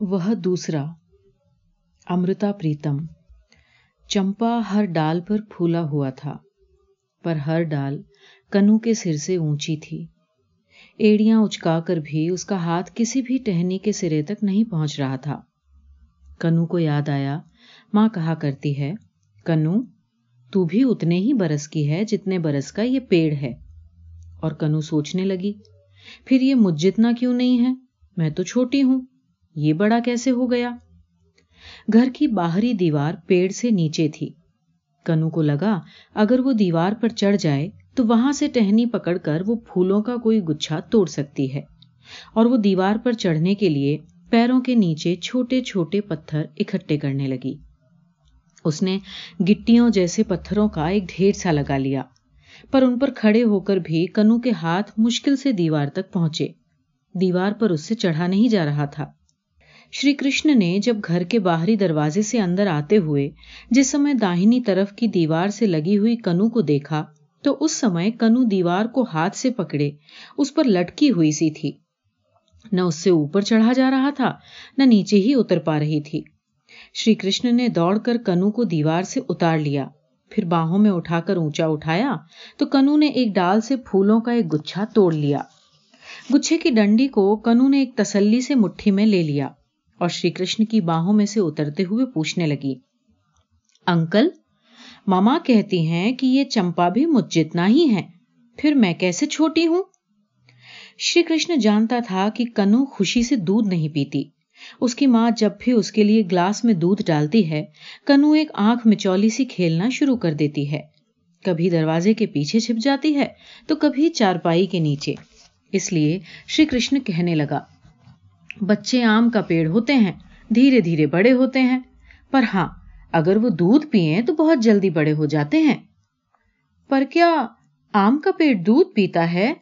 وہ دوسرا، امرتا پریتم۔ چمپا ہر ڈال پر پھولا ہوا تھا، پر ہر ڈال کنو کے سر سے اونچی تھی۔ ایڑیاں اچکا کر بھی اس کا ہاتھ کسی بھی ٹہنی کے سرے تک نہیں پہنچ رہا تھا۔ کنو کو یاد آیا، ماں کہا کرتی ہے، کنو، تو بھی اتنے ہی برس کی ہے جتنے برس کا یہ پیڑ ہے۔ اور کنو سوچنے لگی، پھر یہ مجھ جتنا کیوں نہیں ہے؟ میں تو چھوٹی ہوں۔ یہ بڑا کیسے ہو گیا؟ گھر کی باہری دیوار پیڑ سے نیچے تھی۔ کنو کو لگا، اگر وہ دیوار پر چڑھ جائے تو وہاں سے ٹہنی پکڑ کر وہ پھولوں کا کوئی گچھا توڑ سکتی ہے۔ اور وہ دیوار پر چڑھنے کے لیے پیروں کے نیچے چھوٹے چھوٹے پتھر اکٹھے کرنے لگی۔ اس نے گٹیوں جیسے پتھروں کا ایک ڈھیر سا لگا لیا، پر ان پر کھڑے ہو کر بھی کنو کے ہاتھ مشکل سے دیوار تک پہنچے۔ دیوار پر اس سے چڑھا نہیں جا رہا تھا۔ شری کرشن نے جب گھر کے باہری دروازے سے اندر آتے ہوئے جس سمے داہنی طرف کی دیوار سے لگی ہوئی کنو کو دیکھا، تو اس سمے کنو دیوار کو ہاتھ سے پکڑے، اس پر لٹکی ہوئی سی تھی۔ نہ اس سے اوپر چڑھا جا رہا تھا، نہ نیچے ہی اتر پا رہی تھی۔ شری کرشن نے دوڑ کر کنو کو دیوار سے اتار لیا۔ پھر باہوں میں اٹھا کر اونچا اٹھایا، تو کنو نے ایک ڈال سے پھولوں کا ایک گچھا توڑ لیا۔ گچھے کی ڈنڈی کو کنو نے ایک تسلی سے مٹھی میں لے لیا۔ اور شری کرشن کی باہوں میں سے اترتے ہوئے پوچھنے لگی، انکل، ماما کہتی ہیں کہ یہ چمپا بھی مجھ جتنا ہی ہے پھر میں کیسے چھوٹی ہوں؟ شری کرشن جانتا تھا کہ کنو خوشی سے دودھ نہیں پیتی۔ اس کی ماں جب بھی اس کے لیے گلاس میں دودھ ڈالتی ہے، کنو ایک آنکھ مچولی سی کھیلنا شروع کر دیتی ہے۔ کبھی دروازے کے پیچھے چھپ جاتی ہے تو کبھی چارپائی کے نیچے۔ اس لیے شری کرشن کہنے لگا بچے آم کا پیڑ ہوتے ہیں، دھیرے دھیرے بڑے ہوتے ہیں۔ پر ہاں اگر وہ دودھ پیئیں تو بہت جلدی بڑے ہو جاتے ہیں۔ پر کیا آم کا پیڑ دودھ پیتا ہے؟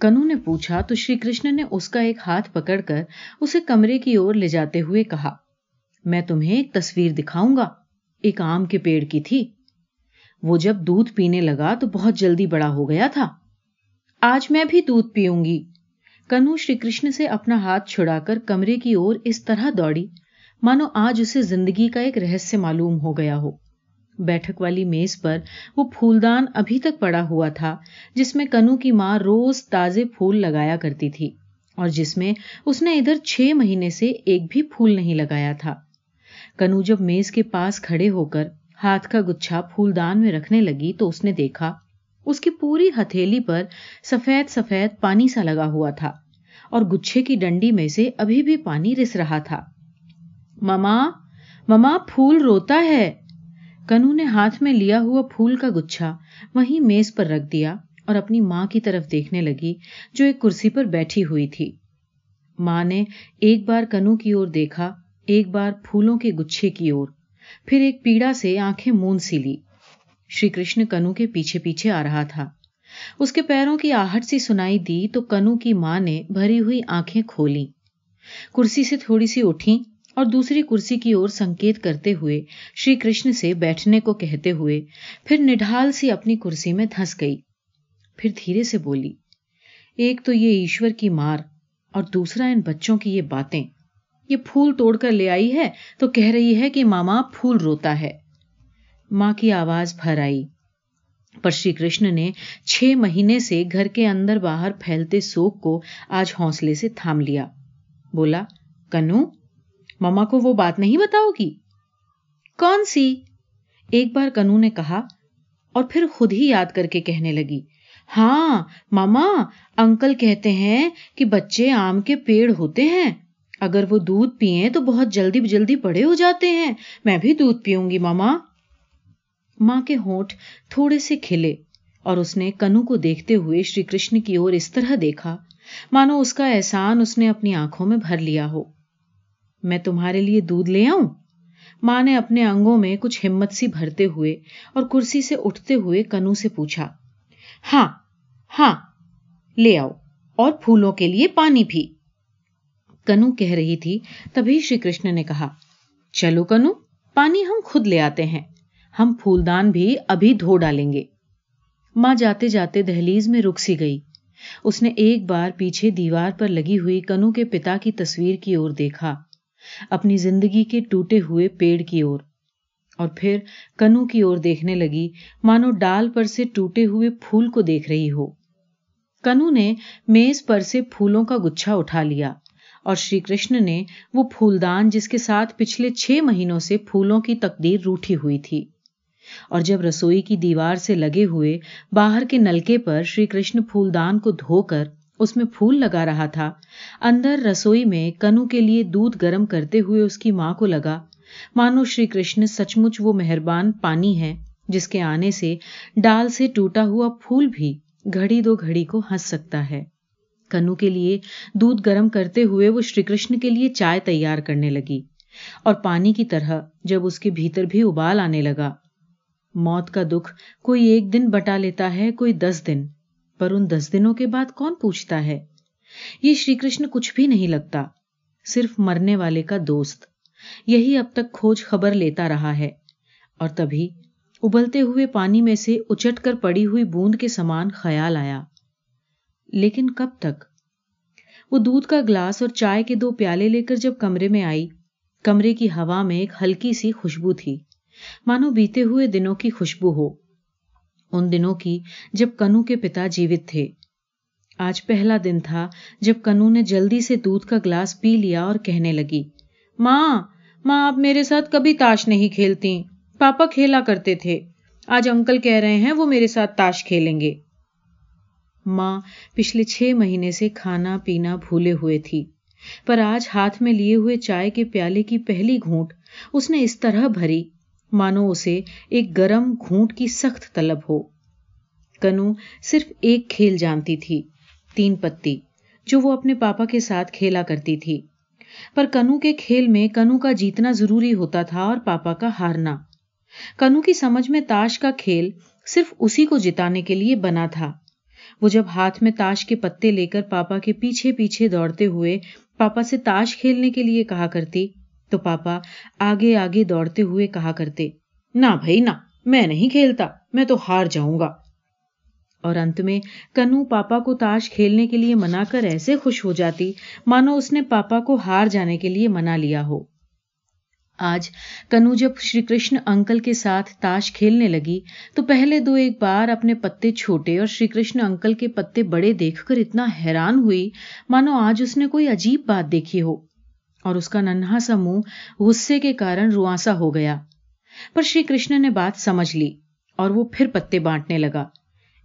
کنو نے پوچھا تو شری کرشن نے اس کا ایک ہاتھ پکڑ کر اسے کمرے کی اور لے جاتے ہوئے کہا، میں تمہیں ایک تصویر دکھاؤں گا۔ ایک آم کے پیڑ کی تھی۔ وہ جب دودھ پینے لگا تو بہت جلدی بڑا ہو گیا تھا۔ آج میں بھی دودھ پیوں گی۔ کنو شری کرشن سے اپنا ہاتھ چھڑا کر کمرے کی اور اس طرح دوڑی۔ مانو آج اسے زندگی کا ایک رہسیہ معلوم ہو گیا ہو۔ بیٹھک والی میز پر وہ پھولدان ابھی تک پڑا ہوا تھا، جس میں کنو کی ماں روز تازے پھول لگایا کرتی تھی اور جس میں اس نے ادھر چھ مہینے سے ایک بھی پھول نہیں لگایا تھا۔ کنو جب میز کے پاس کھڑے ہو کر ہاتھ کا گچھا پھولدان میں رکھنے لگی تو اس نے دیکھا اس کی پوری ہتھیلی پر سفید سفید پانی سا لگا ہوا تھا اور گچھے کی ڈنڈی میں سے ابھی بھی پانی رس رہا تھا۔ مما مما پھول روتا ہے۔ کنو نے ہاتھ میں لیا ہوا پھول کا گچھا وہیں میز پر رکھ دیا اور اپنی ماں کی طرف دیکھنے لگی جو ایک کرسی پر بیٹھی ہوئی تھی۔ ماں نے ایک بار کنو کی اور دیکھا، ایک بار پھولوں کے گچھے کی اور، پھر ایک پیڑا سے آنکھیں مون سی لی۔ شری کرشن کنو کے پیچھے پیچھے آ رہا تھا۔ اس کے پیروں کی آہٹ سی سنائی دی تو کنو کی ماں نے بھری ہوئی آنکھیں کھولی۔ کرسی سے تھوڑی سی اٹھی اور دوسری کرسی کی اور سنکیت کرتے ہوئے شری کرشن سے بیٹھنے کو کہتے ہوئے پھر نڈھال سی اپنی کرسی میں دھس گئی۔ پھر دھیرے سے بولی، ایک تو یہ ایشور کی مار اور دوسرا ان بچوں کی یہ باتیں۔ یہ پھول توڑ کر لے آئی ہے تو کہہ رہی ہے کہ ماما پھول روتا ہے۔ ماں کی آواز بھر آئی۔ پر شری کرشن نے چھ مہینے سے گھر کے اندر باہر پھیلتے سوک کو آج حوصلے سے تھام لیا۔ بولا، کنو مما کو وہ بات نہیں بتاؤ گی؟ کون سی؟ ایک بار کنو نے کہا اور پھر خود ہی یاد کر کے کہنے لگی ہاں ماما، انکل کہتے ہیں کہ بچے آم کے پیڑ ہوتے ہیں۔ اگر وہ دودھ پیئیں تو بہت جلدی جلدی بڑے ہو جاتے ہیں۔ میں بھی دودھ پیوں گی، ماما۔ ماں کے ہونٹ تھوڑے سے کھلے اور اس نے کنو کو دیکھتے ہوئے شری کرشن کی اور اس طرح دیکھا، مانو اس کا احسان اس نے اپنی آنکھوں میں بھر لیا ہو۔ میں تمہارے لیے دودھ لے آؤں؟ ماں نے اپنے انگوں میں کچھ ہمت سی بھرتے ہوئے اور کرسی سے اٹھتے ہوئے کنو سے پوچھا ہاں ہاں لے آؤ اور پھولوں کے لیے پانی بھی۔ کنو کہہ رہی تھی، تبھی شری کرشن نے کہا، چلو کنو، پانی ہم خود لے آتے ہیں۔ ہم پھولدان بھی ابھی دھو ڈالیں گے۔ ماں جاتے جاتے دہلیز میں رک سی گئی۔ اس نے ایک بار پیچھے دیوار پر لگی ہوئی کنو کے پتا کی تصویر کی اور دیکھا۔ اپنی زندگی کے ٹوٹے ہوئے پیڑ کی اور۔ اور پھر کنو کی اور دیکھنے لگی، مانو ڈال پر سے ٹوٹے ہوئے پھول کو دیکھ رہی ہو۔ کنو نے میز پر سے پھولوں کا گچھا اٹھا لیا اور شری کرشن نے وہ پھولدان جس کے ساتھ پچھلے چھ مہینوں سے پھولوں کی تقدیر روٹھی ہوئی تھی۔ اور جب رسوئی کی دیوار سے لگے ہوئے باہر کے نلکے پر شری کرشن پھولدان کو دھو کر اس میں پھول لگا رہا تھا، اندر رسوئی میں کنو کے لیے دودھ گرم کرتے ہوئے اس کی ماں کو لگا، مانو شری کرشن سچ مچ وہ مہربان پانی ہے جس کے آنے سے ڈال سے ٹوٹا ہوا پھول بھی گھڑی دو گھڑی کو ہنس سکتا ہے۔ کنو کے لیے دودھ گرم کرتے ہوئے وہ شری کرشن کے لیے چائے تیار کرنے لگی اور پانی کی طرح جب اس کے بھیتر بھی ابال آنے لگا موت کا دکھ کوئی ایک دن بٹا لیتا ہے، کوئی دس دن۔ پر ان دس دنوں کے بعد کون پوچھتا ہے؟ یہ شری کرشن کچھ بھی نہیں لگتا، صرف مرنے والے کا دوست۔ یہی اب تک کھوج خبر لیتا رہا ہے۔ اور تبھی ابلتے ہوئے پانی میں سے اچٹ کر پڑی ہوئی بوند کے سامان خیال آیا۔ لیکن کب تک؟ وہ دودھ کا گلاس اور چائے کے دو پیالے لے کر جب کمرے میں آئی، کمرے کی ہوا میں ایک ہلکی سی خوشبو تھی۔ مانو بیتے ہوئے دنوں کی خوشبو ہو۔ ان دنوں کی جب کنو کے پتا جیوت تھے۔ آج پہلا دن تھا جب کنو نے جلدی سے دودھ کا گلاس پی لیا اور کہنے لگی، ماں ماں، آپ میرے ساتھ کبھی تاش نہیں کھیلتی پاپا کھیلا کرتے تھے۔ آج انکل کہہ رہے ہیں وہ میرے ساتھ تاش کھیلیں گے۔ ماں، پچھلے چھ مہینے سے کھانا پینا بھولے ہوئے تھی۔ پر آج ہاتھ میں لیے ہوئے چائے کے پیالے کی پہلی گھونٹ اس نے اس طرح بھری۔ مانو اسے ایک گرم گھونٹ کی سخت طلب ہو۔ کنو صرف ایک کھیل جانتی تھی، تین پتی، جو وہ اپنے پاپا کے ساتھ کھیلا کرتی تھی۔ پر کنو کے کھیل میں کنو کا جیتنا ضروری ہوتا تھا اور پاپا کا ہارنا۔ کنو کی سمجھ میں تاش کا کھیل صرف اسی کو جتانے کے لیے بنا تھا۔ وہ جب ہاتھ میں تاش کے پتے لے کر پاپا کے پیچھے پیچھے دوڑتے ہوئے پاپا سے تاش کھیلنے کے لیے کہا کرتی تو پاپا آگے آگے دوڑتے ہوئے کہا کرتے، نہ بھائی، نہ، میں نہیں کھیلتا، میں تو ہار جاؤں گا۔ اور انت میں کنو پاپا کو تاش کھیلنے کے لیے منا کر ایسے خوش ہو جاتی، مانو اس نے پاپا کو ہار جانے کے لیے منا لیا ہو۔ آج کنو جب شری کرشن انکل کے ساتھ تاش کھیلنے لگی، تو پہلے دو ایک بار اپنے پتے چھوٹے اور شری کرشن انکل کے پتے بڑے دیکھ کر اتنا حیران ہوئی، مانو آج اس نے کوئی عجیب بات دیکھی ہو۔ اور اس کا ننہا سا منہ غصے کے کارن رواسا ہو گیا۔ پر شری کرشن نے بات سمجھ لی اور وہ پھر پتے بانٹنے لگا۔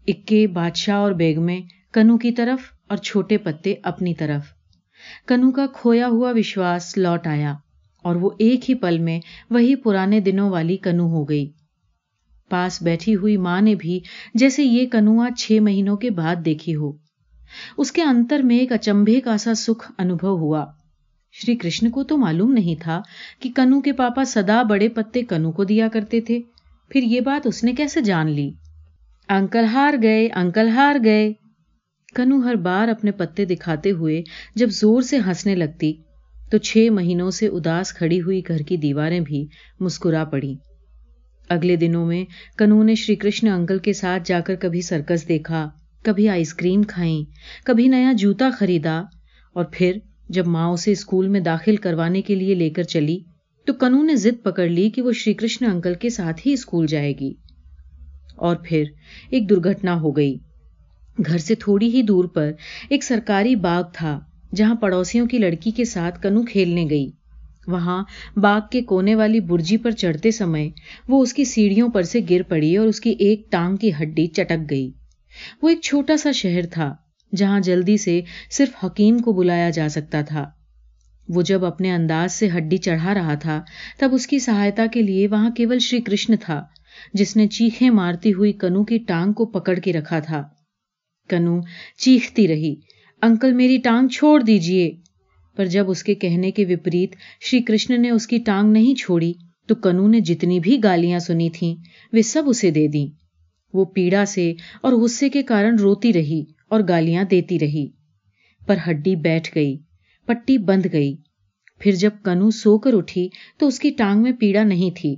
اکے بادشاہ اور بیگ میں کنو کی طرف اور چھوٹے پتے اپنی طرف۔ کنو کا کھویا ہوا وشواس لوٹ آیا اور وہ ایک ہی پل میں وہی پرانے دنوں والی کنو ہو گئی۔ پاس بیٹھی ہوئی ماں نے بھی جیسے یہ کنوا چھ مہینوں کے بعد دیکھی ہو۔ اس کے انتر میں ایک اچمبے کا سا سکھ انوبھو ہوا۔ شری کرشن کو تو معلوم نہیں تھا کہ کنو کے پاپا سدا بڑے پتے کنو کو دیا کرتے تھے۔ پھر یہ بات اس نے کیسے جان لی؟ انکل ہار گئے، انکل ہار گئے۔ کنو ہر بار اپنے پتے دکھاتے ہوئے جب زور سے ہنسنے لگتی، تو چھ مہینوں سے اداس کھڑی ہوئی گھر کی دیواریں بھی مسکرا پڑی۔ اگلے دنوں میں کنو نے شری کرشن انکل کے ساتھ جا کر کبھی سرکس دیکھا، کبھی آئس کریم کھائیں، کبھی نیا جوتا خریدا اور پھر جب ماں اسے اسکول میں داخل کروانے کے لیے لے کر چلی تو کنو نے ضد پکڑ لی کہ وہ شری کرشن انکل کے ساتھ ہی اسکول جائے گی۔ اور پھر ایک درگھٹنا ہو گئی۔ گھر سے تھوڑی ہی دور پر ایک سرکاری باغ تھا جہاں پڑوسیوں کی لڑکی کے ساتھ کنو کھیلنے گئی۔ وہاں باغ کے کونے والی برجی پر چڑھتے سمے وہ اس کی سیڑھیوں پر سے گر پڑی اور اس کی ایک ٹانگ کی ہڈی چٹک گئی۔ وہ ایک چھوٹا سا شہر تھا۔ جہاں جلدی سے صرف حکیم کو بلایا جا سکتا تھا۔ وہ جب اپنے انداز سے ہڈی چڑھا رہا تھا، تب اس کی سہایتا کے لیے وہاں کیول شری کرشن تھا، جس نے چیخیں مارتی ہوئی کنو کی ٹانگ کو پکڑ کے رکھا تھا۔ کنو چیختی رہی، انکل میری ٹانگ چھوڑ دیجیے پر جب اس کے کہنے کے وپریت شری کرشن نے اس کی ٹانگ نہیں چھوڑی، تو کنو نے جتنی بھی گالیاں سنی تھیں، وہ سب اسے دے دیں۔ وہ پیڑا سے اور غصے کے کارن روتی رہی۔ اور گالیاں دیتی رہی۔ پر ہڈی بیٹھ گئی، پٹی بند گئی۔ پھر جب کنو سو کر اٹھی تو اس کی ٹانگ میں پیڑا نہیں تھی۔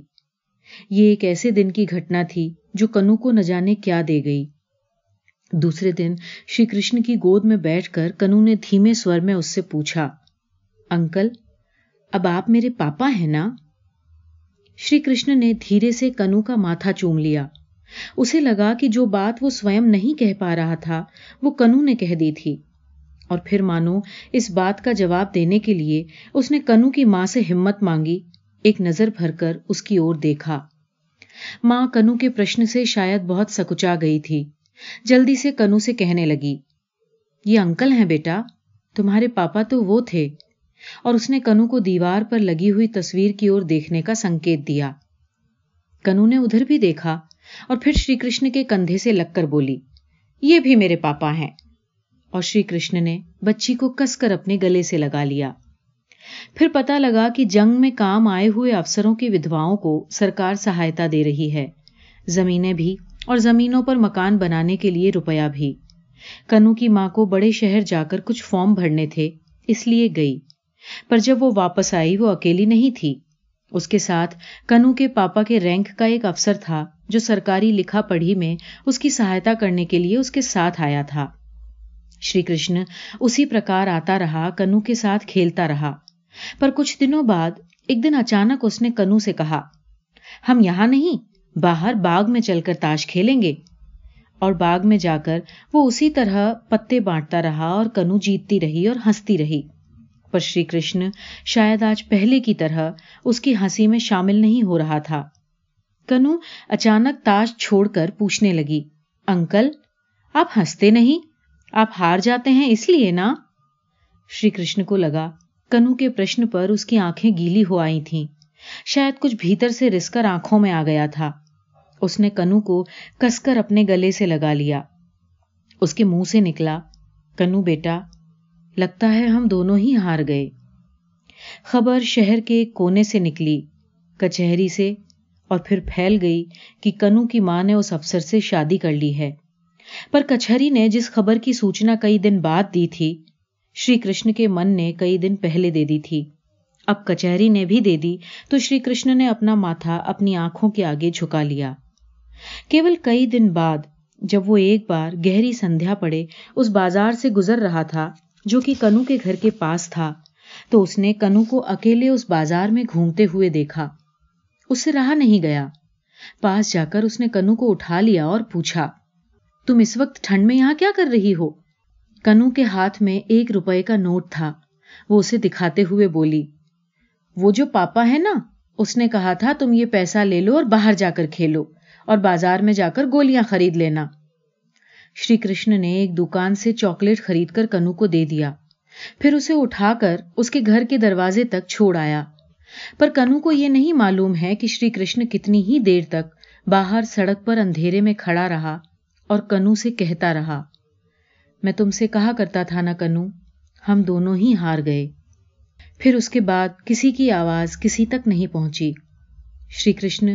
یہ ایک ایسے دن کی گھٹنا تھی جو کنو کو نہ جانے کیا دے گئی۔ دوسرے دن شری کرشن کی گود میں بیٹھ کر کنو نے دھیمے سور میں اس سے پوچھا، انکل، اب آپ میرے پاپا ہیں نا؟ شری کرشن نے دھیرے سے کنو کا ماتھا چوم لیا۔ اسے لگا کہ جو بات وہ سوئم نہیں کہہ پا رہا تھا، وہ کنو نے کہہ دی تھی۔ اور پھر مانو، اس بات کا جواب دینے کے لیے اس نے کنو کی ماں سے ہمت مانگی، ایک نظر بھر کر اس کی اور دیکھا۔ ماں کنو کے پرشن سے شاید بہت سکچا گئی تھی۔ جلدی سے کنو سے کہنے لگی، یہ انکل ہیں بیٹا، تمہارے پاپا تو وہ تھے اور اس نے کنو کو دیوار پر لگی ہوئی تصویر کی اور دیکھنے کا سنکیت دیا۔ کنو نے ادھر بھی دیکھا اور پھر شری کرشن کے کندھے سے لگ کر بولی، یہ بھی میرے پاپا ہیں۔ اور شری کرشن نے بچی کو کس کر اپنے گلے سے لگا لیا۔ پھر پتا لگا کہ جنگ میں کام آئے ہوئے افسروں کی ودواؤں کو سرکار سہایتا دے رہی ہے۔ زمینیں بھی اور زمینوں پر مکان بنانے کے لیے روپیہ بھی۔ کنو کی ماں کو بڑے شہر جا کر کچھ فارم بھرنے تھے، اس لیے گئی۔ پر جب وہ واپس آئی، وہ اکیلی نہیں تھی۔ اس کے ساتھ کنو کے پاپا کے رینک کا ایک افسر تھا جو سرکاری لکھا پڑھی میں اس کی سہایتا کرنے کے لیے اس کے ساتھ آیا تھا۔ شری کرشن اسی پرکار آتا رہا، کنو کے ساتھ کھیلتا رہا۔ پر کچھ دنوں بعد ایک دن اچانک اس نے کنو سے کہا، ہم یہاں نہیں، باہر باغ میں چل کر تاش کھیلیں گے۔ اور باغ میں جا کر وہ اسی طرح پتے بانٹتا رہا اور کنو جیتتی رہی اور ہنستی رہی۔ پر شری کرشن شاید آج پہلے کی طرح اس کی ہنسی میں شامل نہیں ہو رہا تھا۔ کنو اچانک تاش چھوڑ کر پوچھنے لگی، انکل، آپ ہنستے نہیں؟ آپ ہار جاتے ہیں اس لیے نا؟ شری کرشن کو لگا، کنو کے پرشن پر اس کی آنکھیں گیلی ہو آئی تھیں۔ شاید کچھ بھیتر سے رسکر آنکھوں میں آ گیا تھا۔ اس نے کنو کو کس کر اپنے گلے سے لگا لیا۔ اس کے منہ سے نکلا، کنو بیٹا لگتا ہے ہم دونوں ہی ہار گئے۔ خبر شہر کے کونے سے نکلی، کچہری سے، اور پھر پھیل گئی کہ کنو کی ماں نے اس افسر سے شادی کر لی ہے۔ پر کچہری نے جس خبر کی سوچنا کئی دن بعد دی تھی، شری کرشن کے من نے کئی دن پہلے دے دی تھی۔ اب کچہری نے بھی دے دی تو شری کرشن نے اپنا ماتھا اپنی آنکھوں کے آگے جھکا لیا۔ کیول کئی دن بعد جب وہ ایک بار گہری سندھیا پڑے، اس بازار سے گزر رہا تھا جو کہ کنو کے گھر کے پاس تھا، تو اس نے کنو کو اکیلے اس بازار میں گھومتے ہوئے دیکھا۔ اس سے رہا نہیں گیا۔ پاس جا کر اس نے کنو کو اٹھا لیا اور پوچھا، تم اس وقت ٹھنڈ میں یہاں کیا کر رہی ہو؟ کنو کے ہاتھ میں ایک روپے کا نوٹ تھا۔ وہ اسے دکھاتے ہوئے بولی، وہ جو پاپا ہے نا، اس نے کہا تھا تم یہ پیسہ لے لو اور باہر جا کر کھیلو اور بازار میں جا کر گولیاں خرید لینا۔ شری کرشن نے ایک دکان سے چاکلیٹ خرید کر کنو کو دے دیا۔ پھر اسے اٹھا کر اس کے گھر کے دروازے تک چھوڑ آیا۔ پر کنو کو یہ نہیں معلوم ہے کہ شری کرشن کتنی ہی دیر تک باہر سڑک پر اندھیرے میں کھڑا رہا اور کنو سے کہتا رہا، میں تم سے کہا کرتا تھا نا کنو، ہم دونوں ہی ہار گئے۔ پھر اس کے بعد کسی کی آواز کسی تک نہیں پہنچی۔ شری کرشن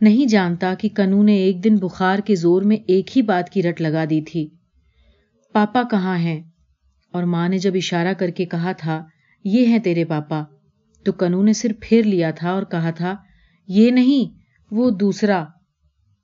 نہیں جانتا کہ کنو نے ایک دن بخار کے زور میں ایک ہی بات کی رٹ لگا دی تھی۔ پاپا کہاں ہیں؟ اور ماں نے جب اشارہ کر کے کہا تھا، یہ ہے تیرے پاپا۔ تو کنو نے صرف پھیر لیا تھا اور کہا تھا، یہ نہیں، وہ دوسرا۔